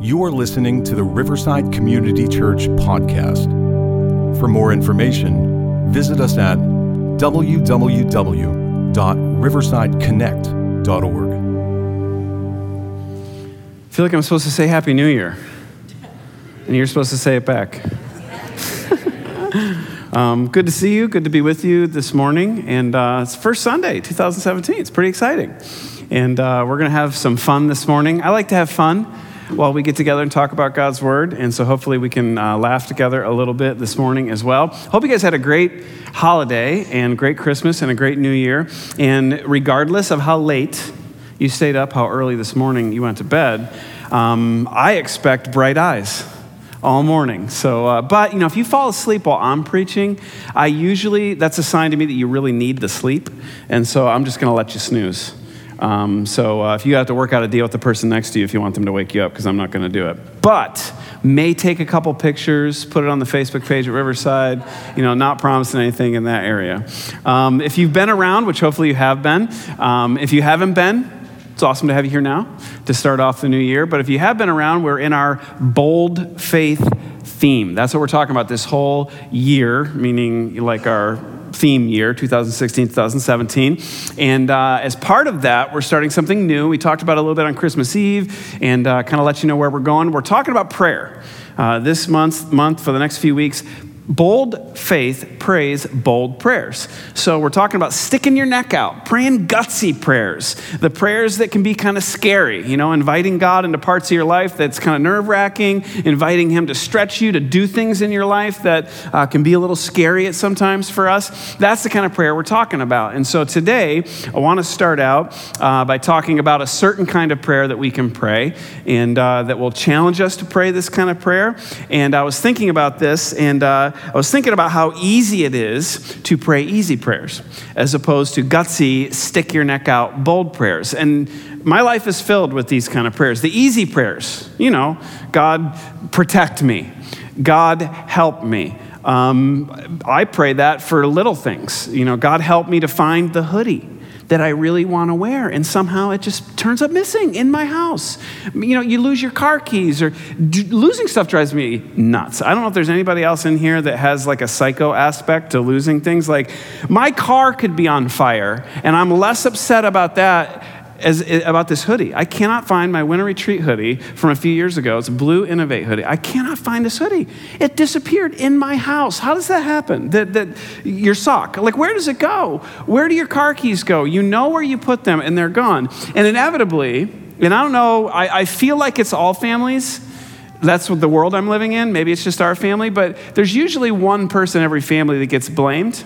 You are listening to the Riverside Community Church podcast. For more information, visit us at www.riversideconnect.org. I feel like I'm supposed to say Happy New Year, and you're supposed to say it back. um, good to see you. Good to be with you this morning. And uh, it's first Sunday, 2017. It's pretty exciting. And uh, we're going to have some fun this morning. I like to have fun while we get together and talk about God's Word. And so hopefully we can uh, laugh together a little bit this morning as well. Hope you guys had a great holiday and great Christmas and a great New Year. And regardless of how late you stayed up, how early this morning you went to bed, um, I expect bright eyes all morning. So, uh, but you know, if you fall asleep while I'm preaching, I usually that's a sign to me that you really need the sleep, and so I'm just going to let you snooze. Um, so uh, if you have to work out a deal with the person next to you if you want them to wake you up, because I'm not going to do it. But may take a couple pictures, put it on the Facebook page at Riverside. You know, not promising anything in that area. Um, if you've been around, which hopefully you have been, um, if you haven't been, it's awesome to have you here now to start off the new year. But if you have been around, we're in our bold faith theme. That's what we're talking about this whole year, meaning like our theme year, 2016, 2017. And uh, as part of that, we're starting something new. We talked about a little bit on Christmas Eve and uh, kind of let you know where we're going. We're talking about prayer. Uh, this month, month, for the next few weeks, Bold faith prays bold prayers. So we're talking about sticking your neck out, praying gutsy prayers, the prayers that can be kind of scary, you know, inviting God into parts of your life that's kind of nerve wracking, inviting Him to stretch you, to do things in your life that uh, can be a little scary at sometimes for us. That's the kind of prayer we're talking about. And so today, I want to start out uh, by talking about a certain kind of prayer that we can pray and uh, that will challenge us to pray this kind of prayer. And I was thinking about this and uh, I was thinking about how easy it is to pray easy prayers as opposed to gutsy, stick your neck out, bold prayers. And my life is filled with these kind of prayers. The easy prayers, you know, God protect me, God help me. Um, I pray that for little things. You know, God help me to find the hoodie that I really want to wear, and somehow it just turns up missing in my house. You know, you lose your car keys, or d- losing stuff drives me nuts. I don't know if there's anybody else in here that has like a psycho aspect to losing things. Like, my car could be on fire, and I'm less upset about that as, about this hoodie. I cannot find my winter retreat hoodie from a few years ago. It's a blue Innovate hoodie. I cannot find this hoodie. It disappeared in my house. How does that happen? That, that your sock, like where does it go? Where do your car keys go? You know where you put them and they're gone. And inevitably, and I don't know, I, I feel like it's all families. That's what the world I'm living in. Maybe it's just our family, but there's usually one person every family that gets blamed.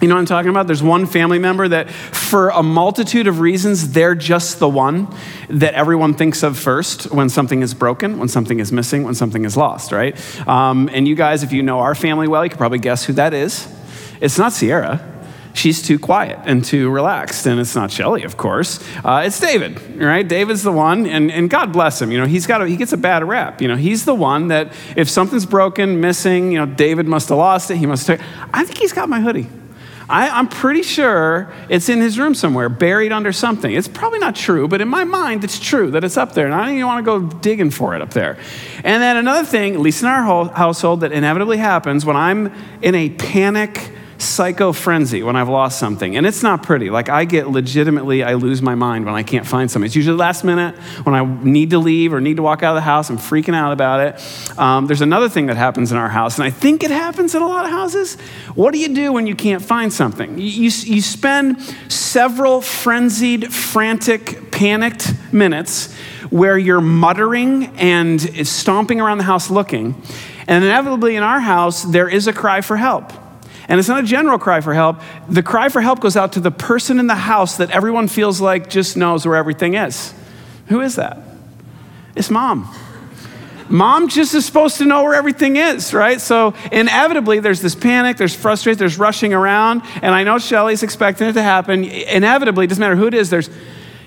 You know what I'm talking about? There's one family member that, for a multitude of reasons, they're just the one that everyone thinks of first when something is broken, when something is missing, when something is lost, right? Um, and you guys, if you know our family well, you can probably guess who that is. It's not Sierra. She's too quiet and too relaxed. And it's not Shelly, of course. Uh, it's David, right? David's the one, and, and God bless him. You know, he's got a, he gets a bad rap. You know, he's the one that if something's broken, missing, you know, David must have lost it. He must have. I think he's got my hoodie. I, am pretty sure it's in his room somewhere, buried under something. It's probably not true, but in my mind, it's true that it's up there, and I don't even want to go digging for it up there. And then another thing, at least in our household, that inevitably happens when I'm in a panic psycho frenzy when I've lost something. And it's not pretty. Like, I get legitimately, I lose my mind when I can't find something. It's usually last minute when I need to leave or need to walk out of the house. I'm freaking out about it. Um, there's another thing that happens in our house, and I think it happens in a lot of houses. What do you do when you can't find something? You, you, you spend several frenzied, frantic, panicked minutes where you're muttering and stomping around the house looking. And inevitably in our house, there is a cry for help. And it's not a general cry for help. The cry for help goes out to the person in the house that everyone feels like just knows where everything is. Who is that? It's mom. Mom just is supposed to know where everything is, right? So inevitably, there's this panic, there's frustration, there's rushing around, and I know Shelly's expecting it to happen. Inevitably, it doesn't matter who it is, there's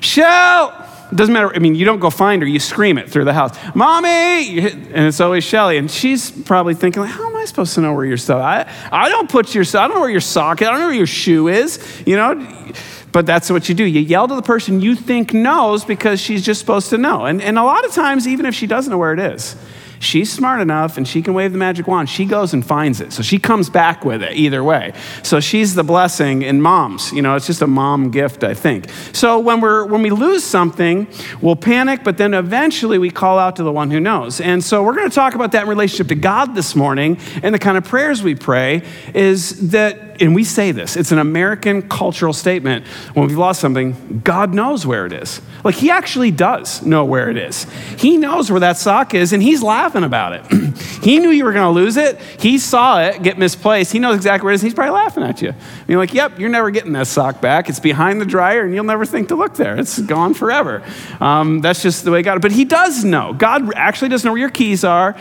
Shell, doesn't matter. I mean, you don't go find her, you scream it through the house. Mommy! And it's always Shelly. And she's probably thinking, like, how am I supposed to know where your stuff I, I don't put your I don't know where your sock is. I don't know where your shoe is. You know? But that's what you do. You yell to the person you think knows because she's just supposed to know. And, and a lot of times, even if she doesn't know where it is, She's smart enough and she can wave the magic wand. She goes and finds it. So she comes back with it either way. So she's the blessing in moms. You know, it's just a mom gift, I think. So when we're when we lose something, we'll panic, but then eventually we call out to the one who knows. And so we're going to talk about that in relationship to God this morning and the kind of prayers we pray is that and we say this, it's an American cultural statement. When we've lost something, God knows where it is. Like, He actually does know where it is. He knows where that sock is, and He's laughing about it. he knew you were going to lose it. He saw it get misplaced. He knows exactly where it is. He's probably laughing at you. And you're like, yep, you're never getting that sock back. It's behind the dryer, and you'll never think to look there. It's gone forever. Um, that's just the way God, but He does know. God actually does know where your keys are,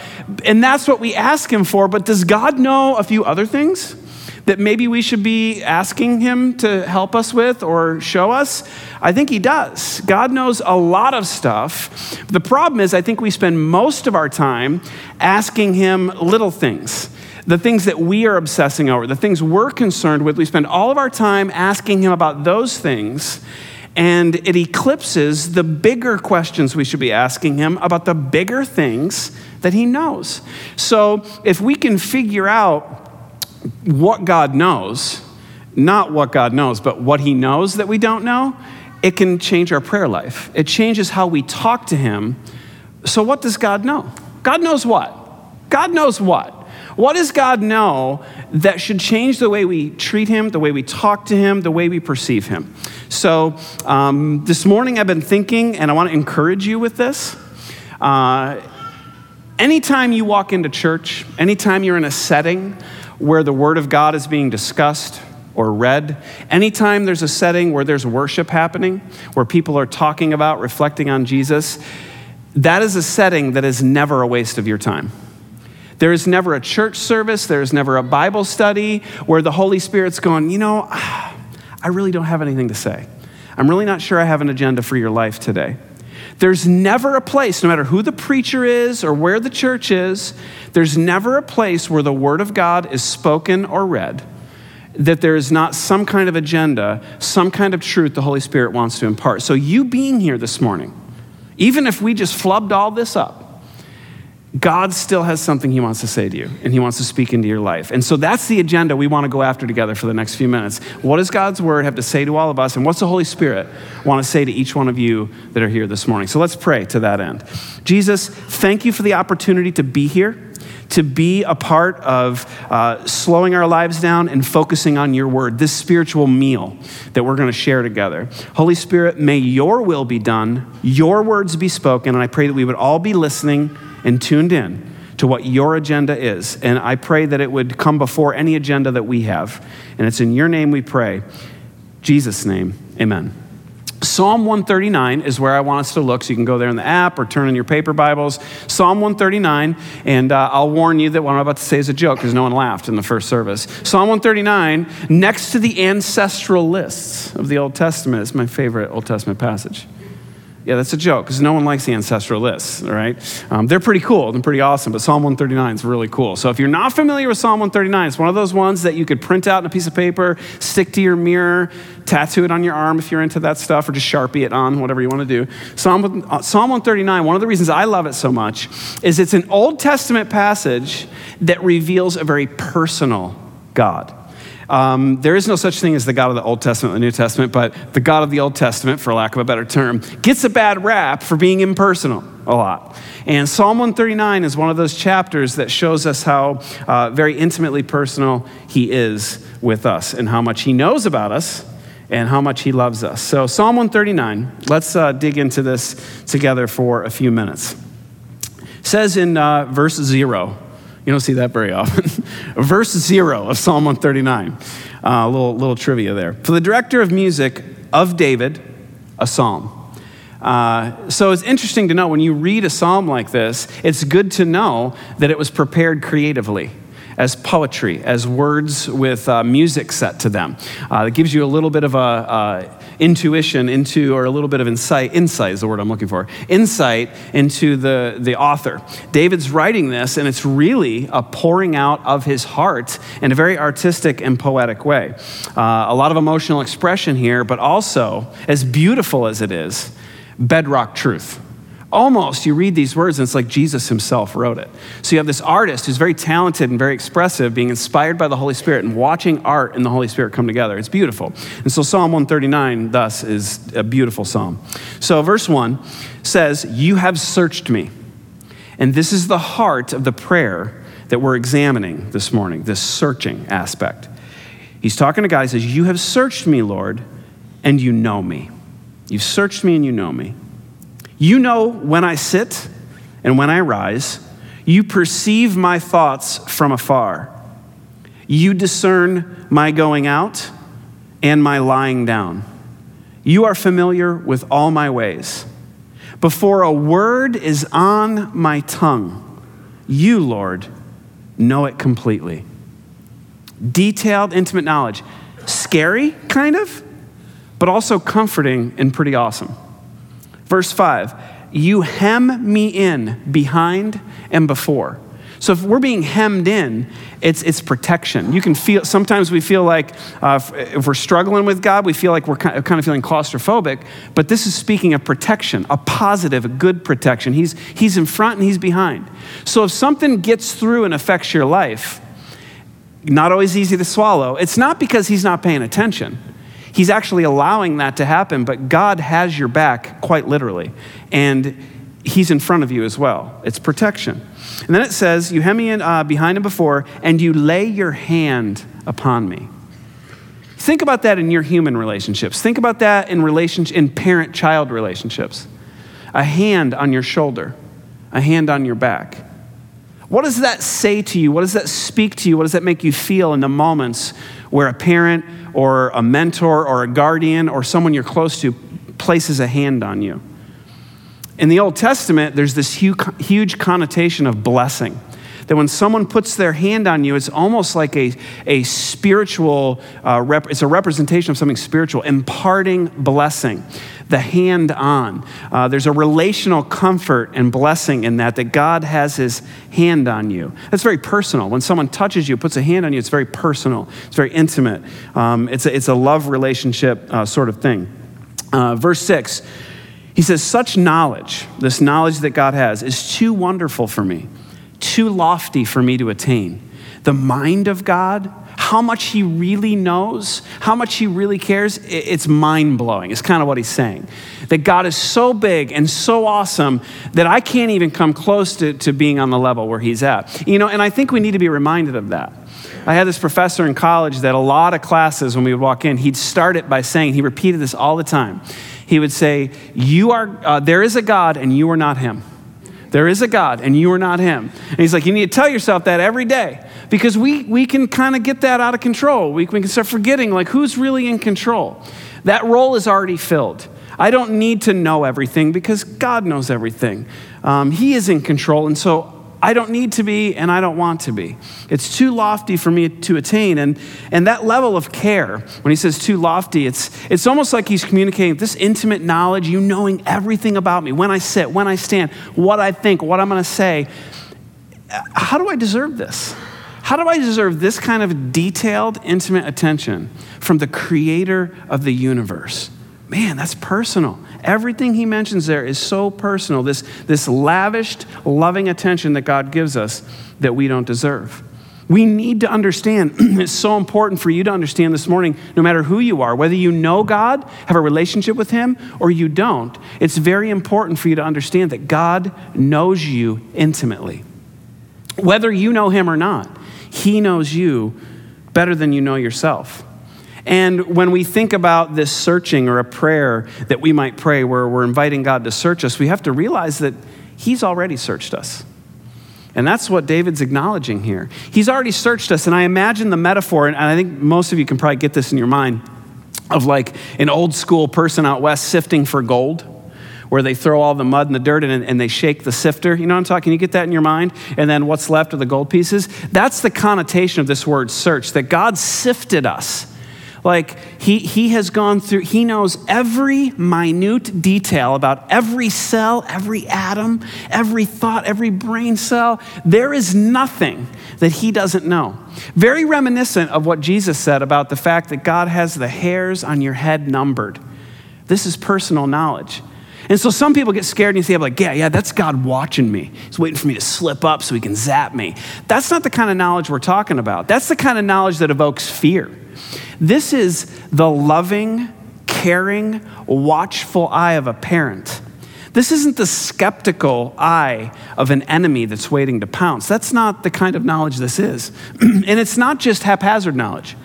and that's what we ask Him for. But does God know a few other things? That maybe we should be asking Him to help us with or show us? I think He does. God knows a lot of stuff. The problem is, I think we spend most of our time asking Him little things. The things that we are obsessing over, the things we're concerned with, we spend all of our time asking Him about those things, and it eclipses the bigger questions we should be asking Him about the bigger things that He knows. So if we can figure out what God knows, not what God knows, but what He knows that we don't know, it can change our prayer life. It changes how we talk to Him. So, what does God know? God knows what? God knows what? What does God know that should change the way we treat Him, the way we talk to Him, the way we perceive Him? So, um, this morning I've been thinking, and I want to encourage you with this. Uh, anytime you walk into church, anytime you're in a setting where the Word of God is being discussed or read, anytime there's a setting where there's worship happening, where people are talking about, reflecting on Jesus, that is a setting that is never a waste of your time. There is never a church service, there is never a Bible study where the Holy Spirit's going, you know, I really don't have anything to say. I'm really not sure I have an agenda for your life today. There's never a place, no matter who the preacher is or where the church is, there's never a place where the Word of God is spoken or read that there is not some kind of agenda, some kind of truth the Holy Spirit wants to impart. So, you being here this morning, even if we just flubbed all this up, God still has something He wants to say to you, and He wants to speak into your life. And so that's the agenda we want to go after together for the next few minutes. What does God's Word have to say to all of us, and what's the Holy Spirit want to say to each one of you that are here this morning? So let's pray to that end. Jesus, thank you for the opportunity to be here to be a part of uh, slowing our lives down and focusing on your word, this spiritual meal that we're going to share together. Holy Spirit, may your will be done, your words be spoken, and I pray that we would all be listening and tuned in to what your agenda is. And I pray that it would come before any agenda that we have. And it's in your name we pray. Jesus' name, amen. Psalm 139 is where I want us to look. So you can go there in the app or turn in your paper Bibles. Psalm 139, and uh, I'll warn you that what I'm about to say is a joke because no one laughed in the first service. Psalm 139, next to the ancestral lists of the Old Testament, is my favorite Old Testament passage. Yeah, that's a joke because no one likes the ancestral lists, all right? Um, they're pretty cool and pretty awesome, but Psalm 139 is really cool. So if you're not familiar with Psalm 139, it's one of those ones that you could print out in a piece of paper, stick to your mirror, tattoo it on your arm if you're into that stuff, or just Sharpie it on, whatever you want to do. Psalm, uh, Psalm 139, one of the reasons I love it so much is it's an Old Testament passage that reveals a very personal God. Um, there is no such thing as the God of the Old Testament and the New Testament, but the God of the Old Testament, for lack of a better term, gets a bad rap for being impersonal a lot. And Psalm 139 is one of those chapters that shows us how uh, very intimately personal He is with us and how much He knows about us and how much He loves us. So, Psalm 139, let's uh, dig into this together for a few minutes. It says in uh, verse 0, you don't see that very often. Verse 0 of Psalm 139. Uh, a little, little trivia there. For the director of music of David, a psalm. Uh, so it's interesting to know when you read a psalm like this, it's good to know that it was prepared creatively. as poetry, as words with uh, music set to them. Uh, it gives you a little bit of a uh, intuition into, or a little bit of insight. Insight is the word I'm looking for. Insight into the the author. David's writing this, and it's really a pouring out of his heart in a very artistic and poetic way. Uh, a lot of emotional expression here, but also as beautiful as it is, bedrock truth almost you read these words and it's like Jesus himself wrote it. So you have this artist who's very talented and very expressive, being inspired by the Holy Spirit and watching art and the Holy Spirit come together. It's beautiful. And so Psalm 139, thus, is a beautiful psalm. So verse 1 says, You have searched me. And this is the heart of the prayer that we're examining this morning, this searching aspect. He's talking to God. He says, You have searched me, Lord, and you know me. You've searched me and you know me. You know when I sit and when I rise. You perceive my thoughts from afar. You discern my going out and my lying down. You are familiar with all my ways. Before a word is on my tongue, you, Lord, know it completely. Detailed, intimate knowledge. Scary, kind of, but also comforting and pretty awesome. Verse 5 You hem me in behind and before. So if we're being hemmed in, it's, it's protection. You can feel, sometimes we feel like uh, if, we're struggling with God, we feel like we're kind of feeling claustrophobic, but this is speaking of protection, a positive, a good protection. He's, he's in front and he's behind. So if something gets through and affects your life, not always easy to swallow, it's not because he's not paying attention. He's actually allowing that to happen, but God has your back quite literally. And He's in front of you as well. It's protection. And then it says, You hem me in, uh, behind and before, and you lay your hand upon me. Think about that in your human relationships. Think about that in, relationship, in parent child relationships. A hand on your shoulder, a hand on your back. What does that say to you? What does that speak to you? What does that make you feel in the moments where a parent or a mentor or a guardian or someone you're close to places a hand on you. In the Old Testament, there's this huge, connotation of blessing. That when someone puts their hand on you, it's almost like a, a spiritual, uh, rep, it's a representation of something spiritual, imparting blessing the hand on. Uh, there's a relational comfort and blessing in that, that God has his hand on you. That's very personal. When someone touches you, puts a hand on you, it's very personal, it's very intimate. Um, it's, a, it's a love relationship uh, sort of thing. Uh, verse 6, he says, Such knowledge, this knowledge that God has, is too wonderful for me, too lofty for me to attain. The mind of God, how much he really knows, how much he really cares, it's mind blowing, It's kind of what he's saying. That God is so big and so awesome that I can't even come close to, to being on the level where he's at. You know, and I think we need to be reminded of that. I had this professor in college that a lot of classes, when we would walk in, he'd start it by saying, he repeated this all the time. He would say, You are, uh, there is a God and you are not him. There is a God and you are not him. And he's like, You need to tell yourself that every day because we, we can kind of get that out of control. We, we can start forgetting, like, who's really in control? That role is already filled. I don't need to know everything because God knows everything. Um, he is in control, and so I don't need to be and I don't want to be. It's too lofty for me to attain. And, and that level of care, when he says too lofty, it's, it's almost like he's communicating this intimate knowledge, you knowing everything about me, when I sit, when I stand, what I think, what I'm going to say. How do I deserve this? How do I deserve this kind of detailed, intimate attention from the creator of the universe? Man, that's personal. Everything he mentions there is so personal, this, this lavished, loving attention that God gives us that we don't deserve. We need to understand, it's so important for you to understand this morning, no matter who you are, whether you know God, have a relationship with Him, or you don't, it's very important for you to understand that God knows you intimately. Whether you know Him or not, he knows you better than you know yourself. And when we think about this searching or a prayer that we might pray where we're inviting God to search us, we have to realize that He's already searched us. And that's what David's acknowledging here. He's already searched us. And I imagine the metaphor, and I think most of you can probably get this in your mind, of like an old school person out west sifting for gold where they throw all the mud and the dirt in and, and they shake the sifter. You know what I'm talking? You get that in your mind? And then what's left are the gold pieces. That's the connotation of this word search, that God sifted us like he, he has gone through, he knows every minute detail about every cell, every atom, every thought, every brain cell. There is nothing that he doesn't know. Very reminiscent of what Jesus said about the fact that God has the hairs on your head numbered. This is personal knowledge. And so some people get scared and you say, like, yeah, yeah, that's God watching me. He's waiting for me to slip up so he can zap me. That's not the kind of knowledge we're talking about. That's the kind of knowledge that evokes fear. This is the loving, caring, watchful eye of a parent. This isn't the skeptical eye of an enemy that's waiting to pounce. That's not the kind of knowledge this is. and it's not just haphazard knowledge.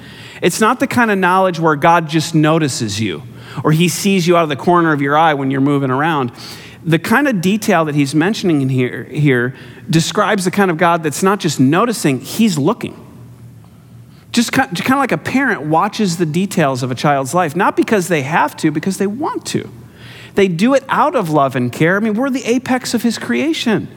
It's not the kind of knowledge where God just notices you or he sees you out of the corner of your eye when you're moving around. The kind of detail that he's mentioning in here, here describes the kind of God that's not just noticing, he's looking. Just kind, of like a parent watches the details of a child's life, not because they have to, because they want to. They do it out of love and care. I mean, we're the apex of his creation.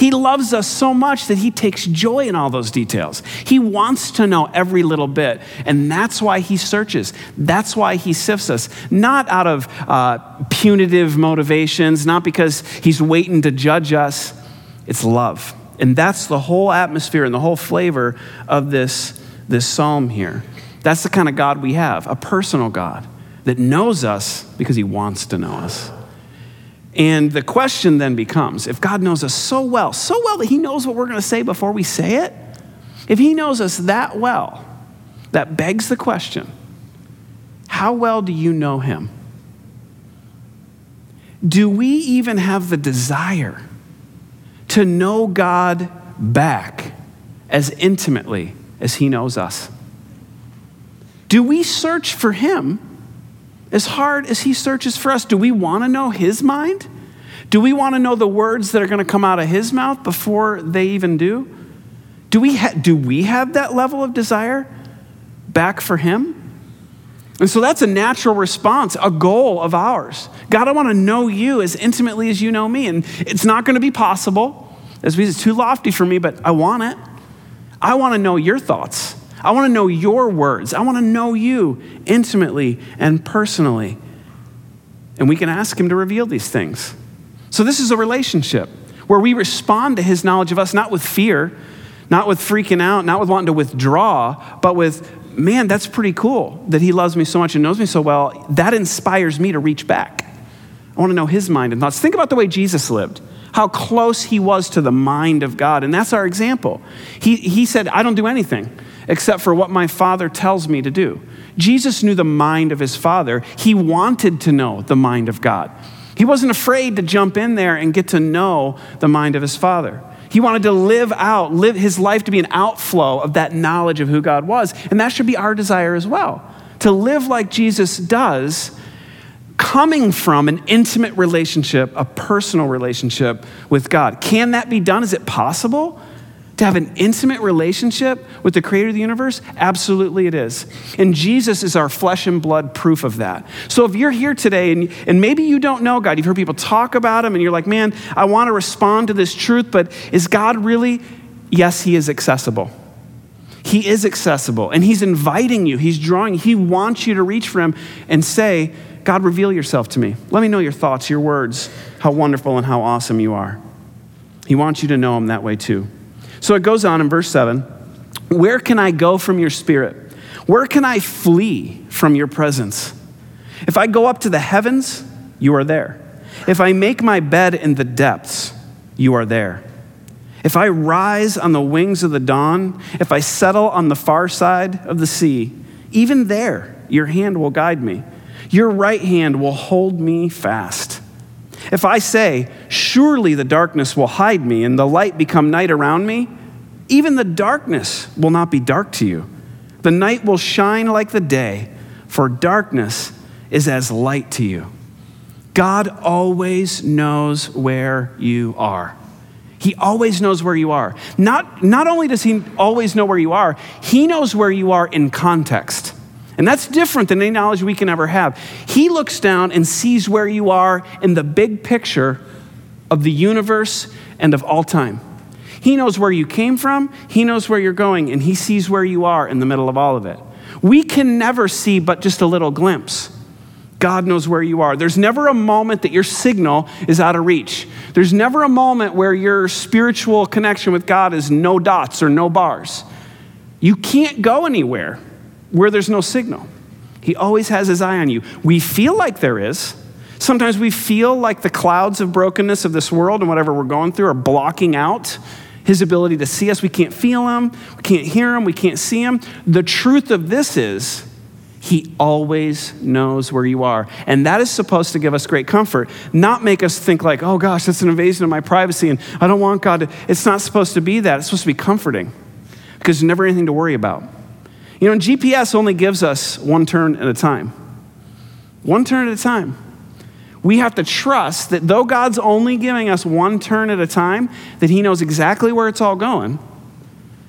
He loves us so much that he takes joy in all those details. He wants to know every little bit, and that's why he searches. That's why he sifts us, not out of uh, punitive motivations, not because he's waiting to judge us. It's love. And that's the whole atmosphere and the whole flavor of this this psalm here. That's the kind of God we have a personal God that knows us because he wants to know us. And the question then becomes if God knows us so well, so well that he knows what we're going to say before we say it, if he knows us that well, that begs the question how well do you know him? Do we even have the desire to know God back as intimately as He knows us? Do we search for Him as hard as He searches for us? Do we want to know His mind? Do we want to know the words that are going to come out of His mouth before they even do? Do we, ha- do we have that level of desire back for Him? And so that's a natural response, a goal of ours. God, I want to know you as intimately as you know me. And it's not going to be possible. As it's too lofty for me, but I want it. I want to know your thoughts. I want to know your words. I want to know you intimately and personally. And we can ask Him to reveal these things. So, this is a relationship where we respond to His knowledge of us, not with fear, not with freaking out, not with wanting to withdraw, but with, man, that's pretty cool that He loves me so much and knows me so well. That inspires me to reach back. I want to know His mind and thoughts. Think about the way Jesus lived how close he was to the mind of God. And that's our example. He, he said, I don't do anything except for what my Father tells me to do. Jesus knew the mind of his Father. He wanted to know the mind of God. He wasn't afraid to jump in there and get to know the mind of his Father. He wanted to live out, live his life to be an outflow of that knowledge of who God was. And that should be our desire as well. To live like Jesus does coming from an intimate relationship, a personal relationship with God. Can that be done? Is it possible to have an intimate relationship with the creator of the universe? Absolutely, it is. And Jesus is our flesh and blood proof of that. So if you're here today and, and maybe you don't know God, you've heard people talk about him, and you're like, man, I want to respond to this truth, but is God really? Yes, he is accessible. He is accessible, and he's inviting you, he's drawing, he wants you to reach for him and say, God, reveal yourself to me. Let me know your thoughts, your words, how wonderful and how awesome you are. He wants you to know him that way too. So it goes on in verse 7 Where can I go from your spirit? Where can I flee from your presence? If I go up to the heavens, you are there. If I make my bed in the depths, you are there. If I rise on the wings of the dawn, if I settle on the far side of the sea, even there your hand will guide me. Your right hand will hold me fast. If I say, Surely the darkness will hide me and the light become night around me, even the darkness will not be dark to you. The night will shine like the day, for darkness is as light to you. God always knows where you are. He always knows where you are. Not, not only does He always know where you are, He knows where you are in context. And that's different than any knowledge we can ever have. He looks down and sees where you are in the big picture of the universe and of all time. He knows where you came from, He knows where you're going, and He sees where you are in the middle of all of it. We can never see but just a little glimpse. God knows where you are. There's never a moment that your signal is out of reach. There's never a moment where your spiritual connection with God is no dots or no bars. You can't go anywhere where there's no signal. He always has his eye on you. We feel like there is. Sometimes we feel like the clouds of brokenness of this world and whatever we're going through are blocking out his ability to see us. We can't feel him, we can't hear him, we can't see him. The truth of this is, he always knows where you are. And that is supposed to give us great comfort, not make us think like, oh gosh, that's an invasion of my privacy and I don't want God to. It's not supposed to be that. It's supposed to be comforting because there's never anything to worry about. You know, GPS only gives us one turn at a time. One turn at a time. We have to trust that though God's only giving us one turn at a time, that He knows exactly where it's all going,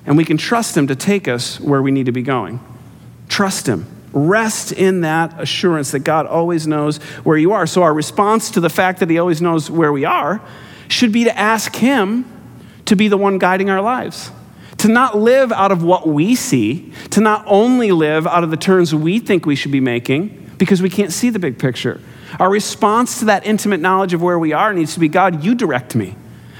and we can trust Him to take us where we need to be going. Trust Him. Rest in that assurance that God always knows where you are. So, our response to the fact that He always knows where we are should be to ask Him to be the one guiding our lives. To not live out of what we see, to not only live out of the turns we think we should be making because we can't see the big picture. Our response to that intimate knowledge of where we are needs to be God, you direct me.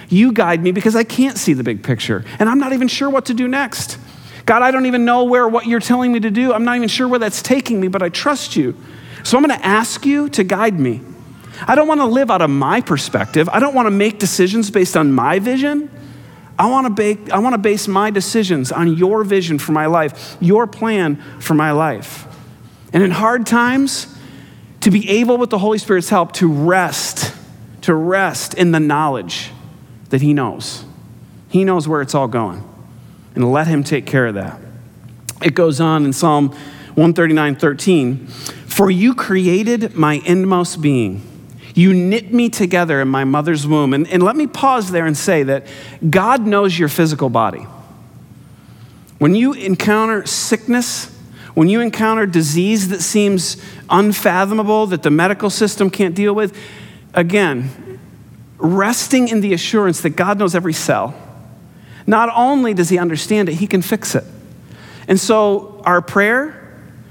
You guide me because I can't see the big picture, and I'm not even sure what to do next. God, I don't even know where what you're telling me to do. I'm not even sure where that's taking me, but I trust you. So I'm going to ask you to guide me. I don't want to live out of my perspective. I don't want to make decisions based on my vision. I want to bake, I want to base my decisions on your vision for my life, your plan for my life. And in hard times, to be able with the Holy Spirit's help to rest, to rest in the knowledge that he knows. He knows where it's all going and let Him take care of that. It goes on in Psalm 139 13 For you created my inmost being. You knit me together in my mother's womb. And, and let me pause there and say that God knows your physical body. When you encounter sickness, when you encounter disease that seems unfathomable, that the medical system can't deal with, again, resting in the assurance that God knows every cell, not only does he understand it, he can fix it. And so our prayer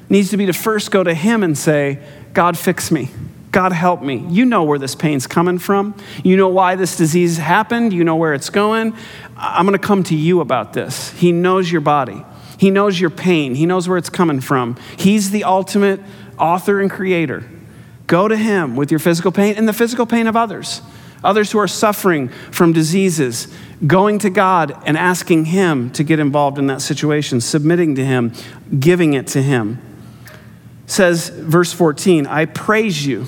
needs to be to first go to him and say, God, fix me. God, help me. You know where this pain's coming from. You know why this disease happened. You know where it's going. I'm going to come to you about this. He knows your body, He knows your pain, He knows where it's coming from. He's the ultimate author and creator. Go to Him with your physical pain and the physical pain of others, others who are suffering from diseases going to God and asking Him to get involved in that situation, submitting to Him, giving it to Him. Says, verse 14, I praise you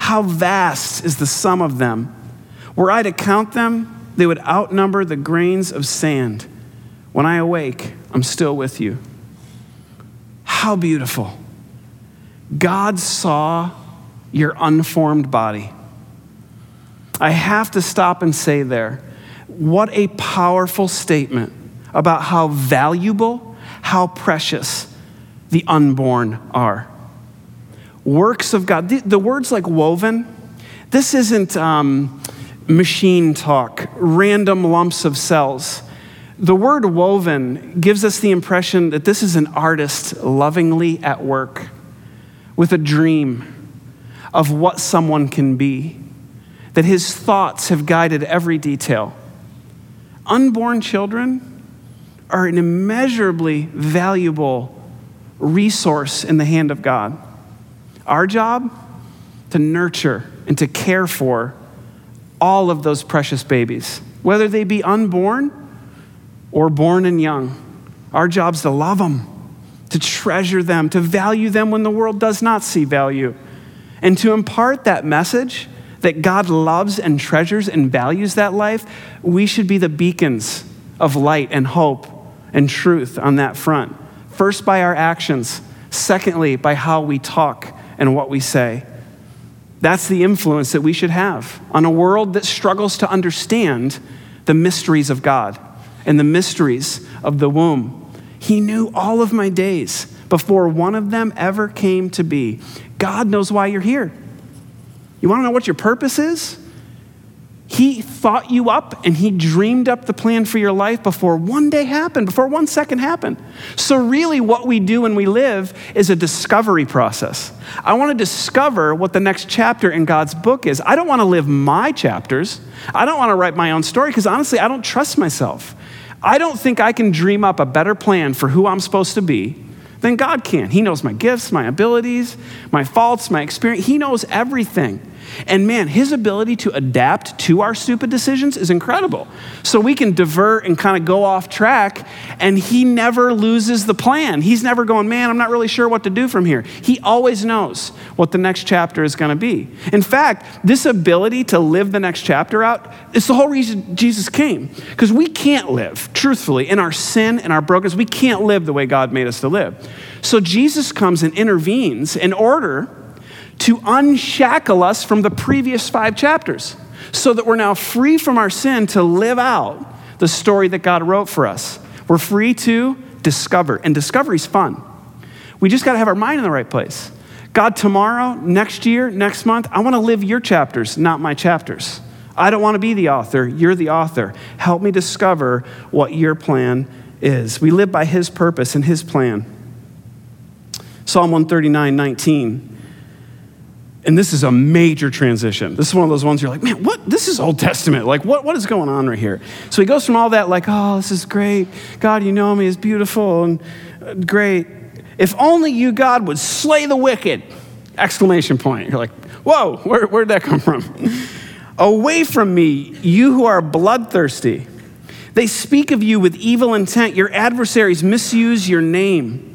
How vast is the sum of them. Were I to count them, they would outnumber the grains of sand. When I awake, I'm still with you. How beautiful. God saw your unformed body. I have to stop and say there what a powerful statement about how valuable, how precious the unborn are. Works of God, the, the words like woven, this isn't um, machine talk, random lumps of cells. The word woven gives us the impression that this is an artist lovingly at work with a dream of what someone can be that his thoughts have guided every detail. Unborn children are an immeasurably valuable resource in the hand of God. Our job? To nurture and to care for all of those precious babies, whether they be unborn or born and young. Our job's to love them, to treasure them, to value them when the world does not see value, and to impart that message that God loves and treasures and values that life, we should be the beacons of light and hope and truth on that front. First, by our actions. Secondly, by how we talk and what we say. That's the influence that we should have on a world that struggles to understand the mysteries of God and the mysteries of the womb. He knew all of my days before one of them ever came to be. God knows why you're here. You want to know what your purpose is? He thought you up and he dreamed up the plan for your life before one day happened, before one second happened. So, really, what we do when we live is a discovery process. I want to discover what the next chapter in God's book is. I don't want to live my chapters, I don't want to write my own story because honestly, I don't trust myself. I don't think I can dream up a better plan for who I'm supposed to be than God can. He knows my gifts, my abilities, my faults, my experience. He knows everything. And man, his ability to adapt to our stupid decisions is incredible. So we can divert and kind of go off track, and he never loses the plan. He's never going, man, I'm not really sure what to do from here. He always knows what the next chapter is going to be. In fact, this ability to live the next chapter out is the whole reason Jesus came. Because we can't live, truthfully, in our sin and our brokenness, we can't live the way God made us to live. So Jesus comes and intervenes in order to unshackle us from the previous five chapters so that we're now free from our sin to live out the story that God wrote for us. We're free to discover, and discovery's fun. We just got to have our mind in the right place. God, tomorrow, next year, next month, I want to live your chapters, not my chapters. I don't want to be the author. You're the author. Help me discover what your plan is. We live by his purpose and his plan. Psalm 139, 19 and this is a major transition. This is one of those ones you're like, man, what? This is Old Testament. Like, what, what is going on right here? So he goes from all that, like, oh, this is great. God, you know me, is beautiful and uh, great. If only you, God, would slay the wicked! Exclamation point. You're like, whoa, where, where'd that come from? Away from me, you who are bloodthirsty. They speak of you with evil intent. Your adversaries misuse your name.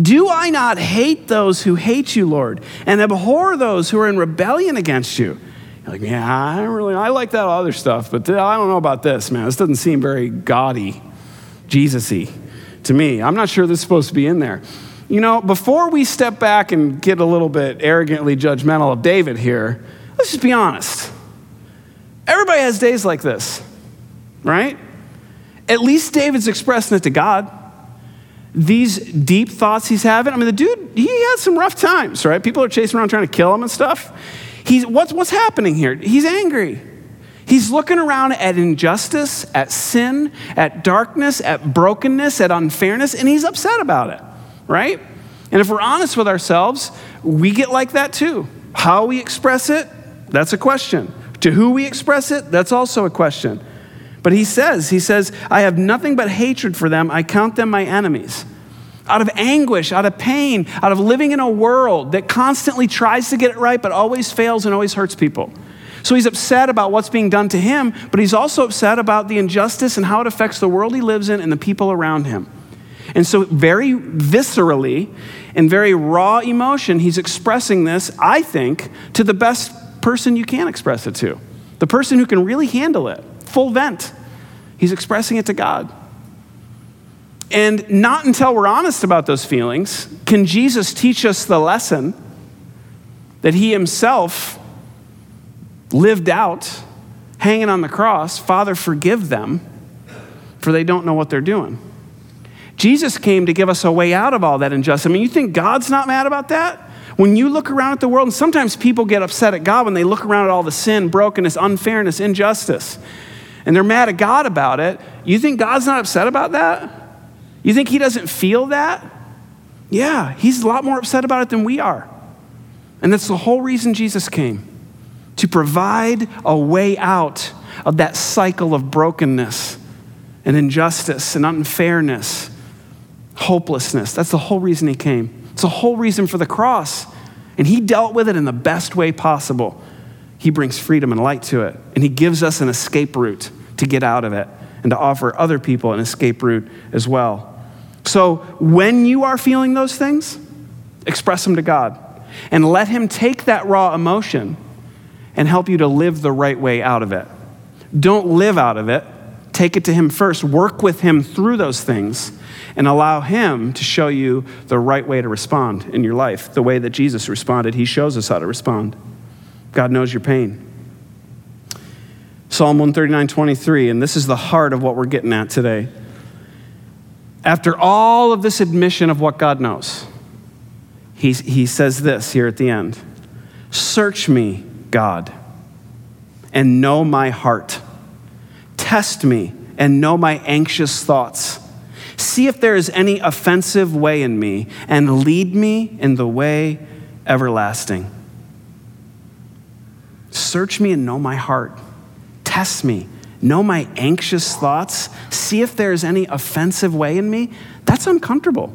Do I not hate those who hate you, Lord, and abhor those who are in rebellion against you? You're like, yeah, I really, I like that other stuff, but I don't know about this, man. This doesn't seem very gaudy, Jesus-y to me. I'm not sure this is supposed to be in there. You know, before we step back and get a little bit arrogantly judgmental of David here, let's just be honest. Everybody has days like this, right? At least David's expressing it to God these deep thoughts he's having. I mean, the dude, he had some rough times, right? People are chasing around trying to kill him and stuff. He's, what's, what's happening here? He's angry. He's looking around at injustice, at sin, at darkness, at brokenness, at unfairness, and he's upset about it, right? And if we're honest with ourselves, we get like that too. How we express it, that's a question. To who we express it, that's also a question. But he says, he says, I have nothing but hatred for them. I count them my enemies. Out of anguish, out of pain, out of living in a world that constantly tries to get it right but always fails and always hurts people. So he's upset about what's being done to him, but he's also upset about the injustice and how it affects the world he lives in and the people around him. And so, very viscerally and very raw emotion, he's expressing this, I think, to the best person you can express it to. The person who can really handle it full vent. He's expressing it to God. And not until we're honest about those feelings can Jesus teach us the lesson that he himself lived out hanging on the cross Father, forgive them, for they don't know what they're doing. Jesus came to give us a way out of all that injustice. I mean, you think God's not mad about that? When you look around at the world, and sometimes people get upset at God when they look around at all the sin, brokenness, unfairness, injustice and they're mad at God about it, you think God's not upset about that? You think He doesn't feel that? Yeah, He's a lot more upset about it than we are. And that's the whole reason Jesus came to provide a way out of that cycle of brokenness and injustice and unfairness, hopelessness. That's the whole reason He came. It's the whole reason for the cross. And He dealt with it in the best way possible. He brings freedom and light to it. And He gives us an escape route to get out of it and to offer other people an escape route as well. So when you are feeling those things, express them to God and let Him take that raw emotion and help you to live the right way out of it. Don't live out of it. Take it to Him first. Work with Him through those things and allow Him to show you the right way to respond in your life, the way that Jesus responded. He shows us how to respond. God knows your pain. Psalm 139 23, and this is the heart of what we're getting at today. After all of this admission of what God knows, he, he says this here at the end Search me, God, and know my heart. Test me and know my anxious thoughts. See if there is any offensive way in me, and lead me in the way everlasting. Search me and know my heart. Test me. Know my anxious thoughts. See if there is any offensive way in me. That's uncomfortable.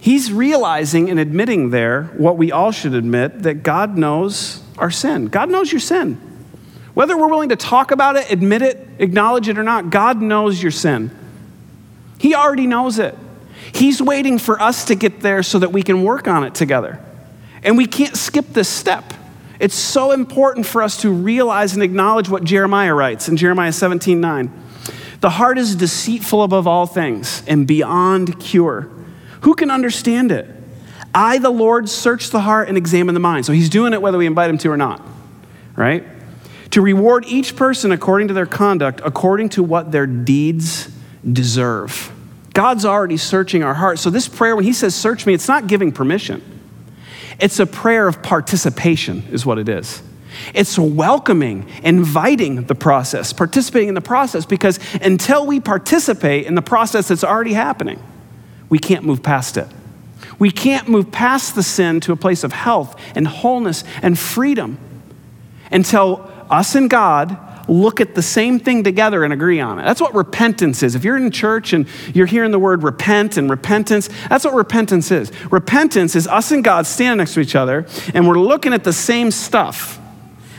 He's realizing and admitting there what we all should admit that God knows our sin. God knows your sin. Whether we're willing to talk about it, admit it, acknowledge it or not, God knows your sin. He already knows it. He's waiting for us to get there so that we can work on it together. And we can't skip this step. It's so important for us to realize and acknowledge what Jeremiah writes in Jeremiah 17 9. The heart is deceitful above all things and beyond cure. Who can understand it? I, the Lord, search the heart and examine the mind. So he's doing it whether we invite him to or not, right? To reward each person according to their conduct, according to what their deeds deserve. God's already searching our hearts. So, this prayer, when He says, Search me, it's not giving permission. It's a prayer of participation, is what it is. It's welcoming, inviting the process, participating in the process, because until we participate in the process that's already happening, we can't move past it. We can't move past the sin to a place of health and wholeness and freedom until us and God look at the same thing together and agree on it. That's what repentance is. If you're in church and you're hearing the word repent and repentance, that's what repentance is. Repentance is us and God standing next to each other and we're looking at the same stuff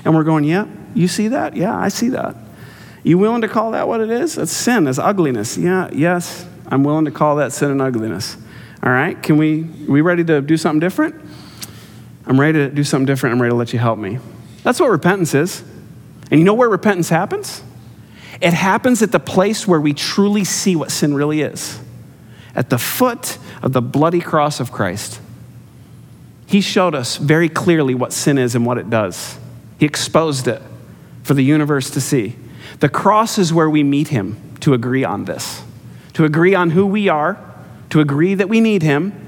and we're going, yeah, you see that? Yeah, I see that. You willing to call that what it is? That's sin, that's ugliness. Yeah, yes, I'm willing to call that sin and ugliness. All right, can we, we ready to do something different? I'm ready to do something different. I'm ready to let you help me. That's what repentance is. And you know where repentance happens? It happens at the place where we truly see what sin really is at the foot of the bloody cross of Christ. He showed us very clearly what sin is and what it does. He exposed it for the universe to see. The cross is where we meet Him to agree on this, to agree on who we are, to agree that we need Him,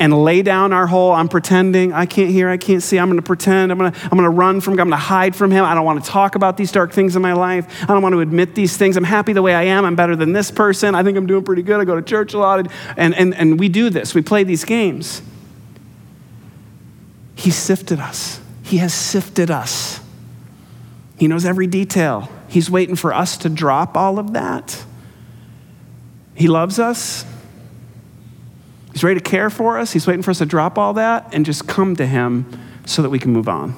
and lay down our whole I'm pretending, I can't hear, I can't see, I'm going to pretend, I'm going to I'm going to run from God, I'm going to hide from him. I don't want to talk about these dark things in my life. I don't want to admit these things. I'm happy the way I am. I'm better than this person. I think I'm doing pretty good. I go to church a lot and and and we do this. We play these games. He sifted us. He has sifted us. He knows every detail. He's waiting for us to drop all of that. He loves us. He's ready to care for us. He's waiting for us to drop all that and just come to Him so that we can move on.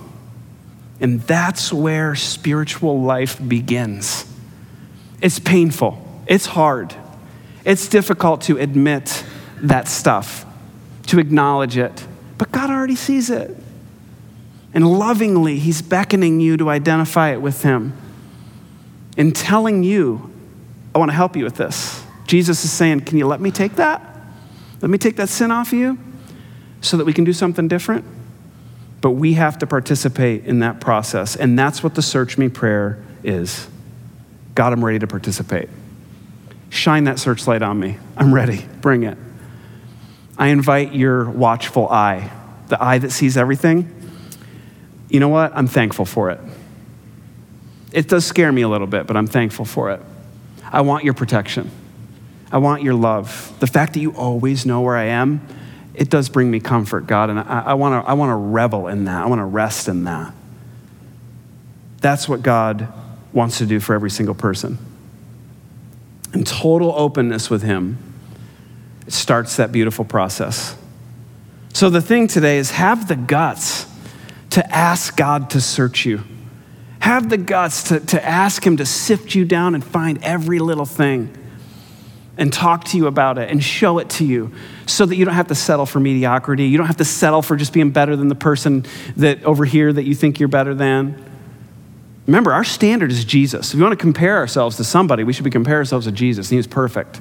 And that's where spiritual life begins. It's painful, it's hard, it's difficult to admit that stuff, to acknowledge it. But God already sees it. And lovingly, He's beckoning you to identify it with Him and telling you, I want to help you with this. Jesus is saying, Can you let me take that? Let me take that sin off you so that we can do something different. But we have to participate in that process. And that's what the search me prayer is God, I'm ready to participate. Shine that searchlight on me. I'm ready. Bring it. I invite your watchful eye, the eye that sees everything. You know what? I'm thankful for it. It does scare me a little bit, but I'm thankful for it. I want your protection. I want your love. The fact that you always know where I am, it does bring me comfort, God. And I, want to I wanna revel in that. I want to rest in that. That's what God wants to do for every single person. In total openness with Him, starts that beautiful process. So the thing today is have the guts to ask God to search you. Have the guts to, to ask Him to sift you down and find every little thing and talk to you about it and show it to you so that you don't have to settle for mediocrity. You don't have to settle for just being better than the person that over here that you think you're better than. Remember, our standard is Jesus. If we want to compare ourselves to somebody, we should be compare ourselves to Jesus. He perfect.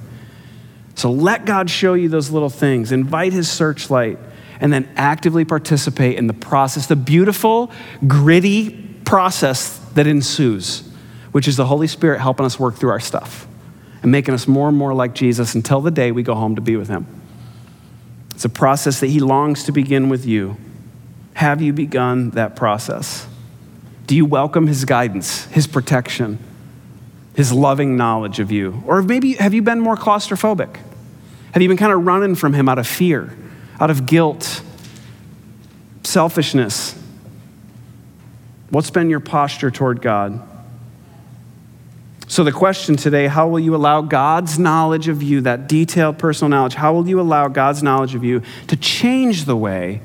So let God show you those little things. Invite his searchlight and then actively participate in the process, the beautiful, gritty process that ensues, which is the Holy Spirit helping us work through our stuff and making us more and more like Jesus until the day we go home to be with him. It's a process that he longs to begin with you. Have you begun that process? Do you welcome his guidance, his protection, his loving knowledge of you? Or maybe have you been more claustrophobic? Have you been kind of running from him out of fear, out of guilt, selfishness? What's been your posture toward God? So, the question today how will you allow God's knowledge of you, that detailed personal knowledge, how will you allow God's knowledge of you to change the way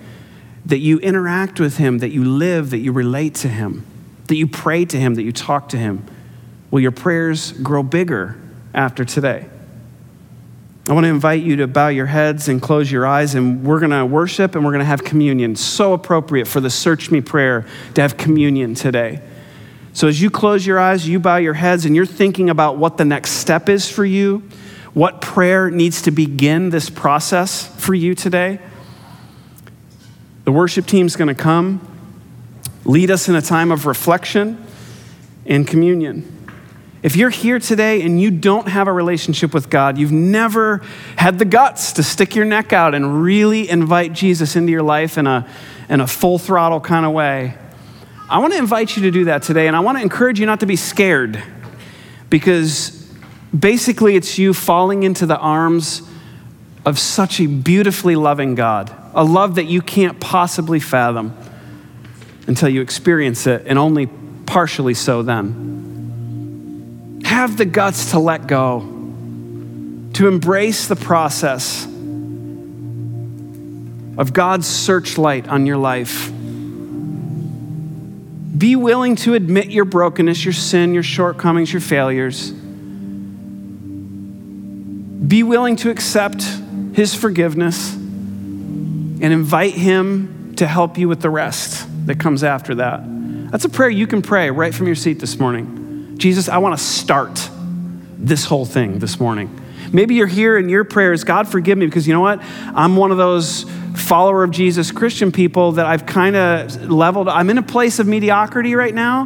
that you interact with Him, that you live, that you relate to Him, that you pray to Him, that you talk to Him? Will your prayers grow bigger after today? I want to invite you to bow your heads and close your eyes, and we're going to worship and we're going to have communion. So appropriate for the Search Me prayer to have communion today. So, as you close your eyes, you bow your heads, and you're thinking about what the next step is for you, what prayer needs to begin this process for you today. The worship team's going to come, lead us in a time of reflection and communion. If you're here today and you don't have a relationship with God, you've never had the guts to stick your neck out and really invite Jesus into your life in a, in a full throttle kind of way, I want to invite you to do that today. And I want to encourage you not to be scared because basically it's you falling into the arms of such a beautifully loving God, a love that you can't possibly fathom until you experience it, and only partially so then have the guts to let go, to embrace the process of God's searchlight on your life. Be willing to admit your brokenness, your sin, your shortcomings, your failures. Be willing to accept His forgiveness and invite Him to help you with the rest that comes after that. That's a prayer you can pray right from your seat this morning. Jesus, I want to start this whole thing this morning. Maybe you're here and your prayer is, God, forgive me, because you know what? I'm one of those follower of Jesus Christian people that I've kind of leveled. I'm in a place of mediocrity right now.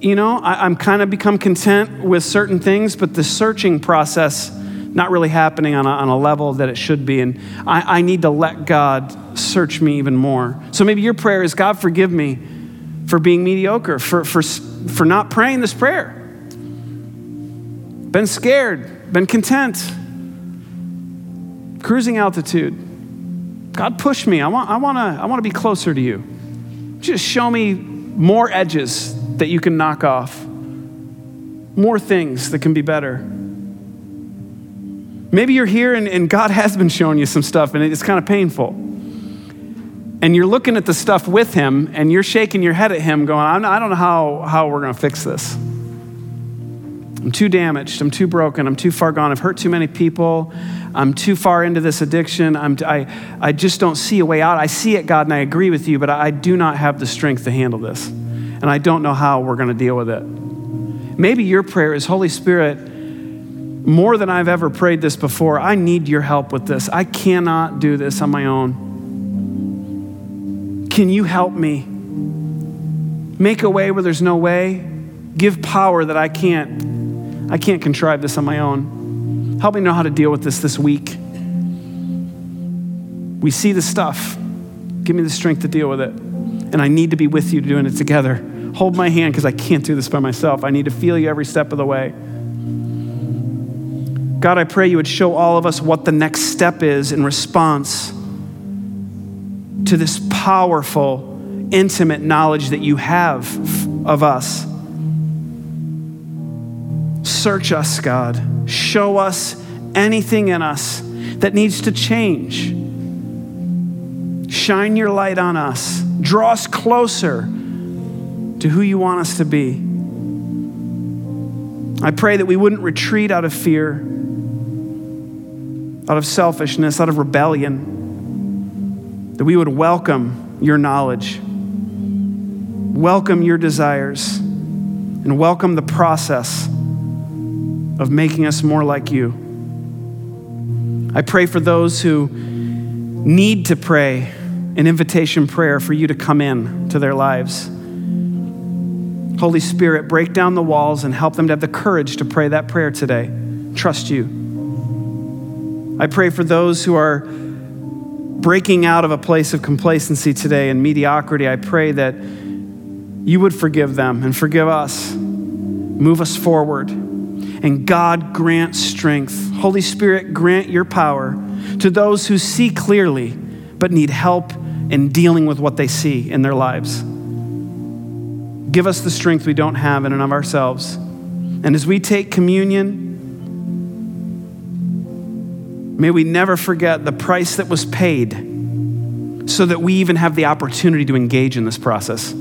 You know, I, am kind of become content with certain things, but the searching process not really happening on a, on a level that it should be. And I, I need to let God search me even more. So maybe your prayer is, God, forgive me for being mediocre, for, for, for not praying this prayer. Been scared, been content, cruising altitude. God, push me. I want, I want to I want to be closer to you. Just show me more edges that you can knock off, more things that can be better. Maybe you're here and, and God has been showing you some stuff and it's kind of painful and you're looking at the stuff with him and you're shaking your head at him going i don't know how, how we're going to fix this i'm too damaged. I'm too broken. I'm too far gone. I've hurt too many people. I'm too far into this addiction. I'm, I, I just don't see a way out. I see it god and i agree with you but I, I do not have the strength to handle this. And i don't know how we're going to deal with it. Maybe your prayer is holy spirit more than i've ever prayed this before i need your help with this. I cannot do this on my own. Can you help me? Make a way where there's no way. Give power that I can't. I can't contrive this on my own. Help me know how to deal with this this week. We see the stuff. Give me the strength to deal with it. And I need to be with you doing it together. Hold my hand because I can't do this by myself. I need to feel you every step of the way. God, I pray you would show all of us what the next step is in response to this powerful, intimate knowledge that you have of us. Search us, God. Show us anything in us that needs to change. Shine your light on us. Draw us closer to who you want us to be. I pray that we wouldn't retreat out of fear, out of selfishness, out of rebellion, that we would welcome your knowledge, welcome your desires, and welcome the process of making us more like you. I pray for those who need to pray an invitation prayer for you to come in to their lives. Holy Spirit, break down the walls and help them to have the courage to pray that prayer today. Trust you. I pray for those who are breaking out of a place of complacency today and mediocrity. I pray that you would forgive them and forgive us. Move us forward. And God grant strength. Holy Spirit, grant your power to those who see clearly but need help in dealing with what they see in their lives. Give us the strength we don't have in and of ourselves. And as we take communion, may we never forget the price that was paid so that we even have the opportunity to engage in this process.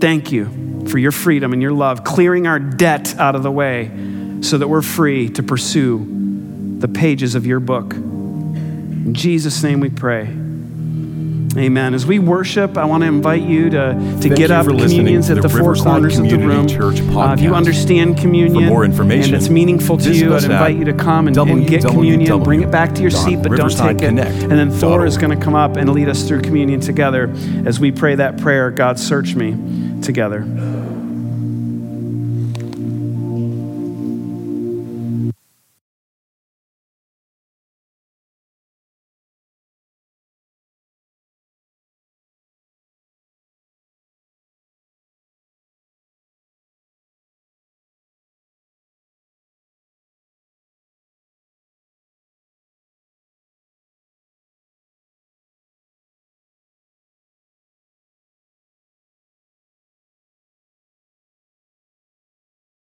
Thank you for your freedom and your love, clearing our debt out of the way so that we're free to pursue the pages of your book. In Jesus' name we pray. Amen. As we worship, I want to invite you to, to get up. Communion's at the, four corners of the room. Uh, if you understand communion For more information, and it's meaningful to you, I'd invite you to come and, and get communion. Bring it back to your seat, but don't take it. And then Thor is going to come up and lead us through communion together as we pray that prayer God, search me together.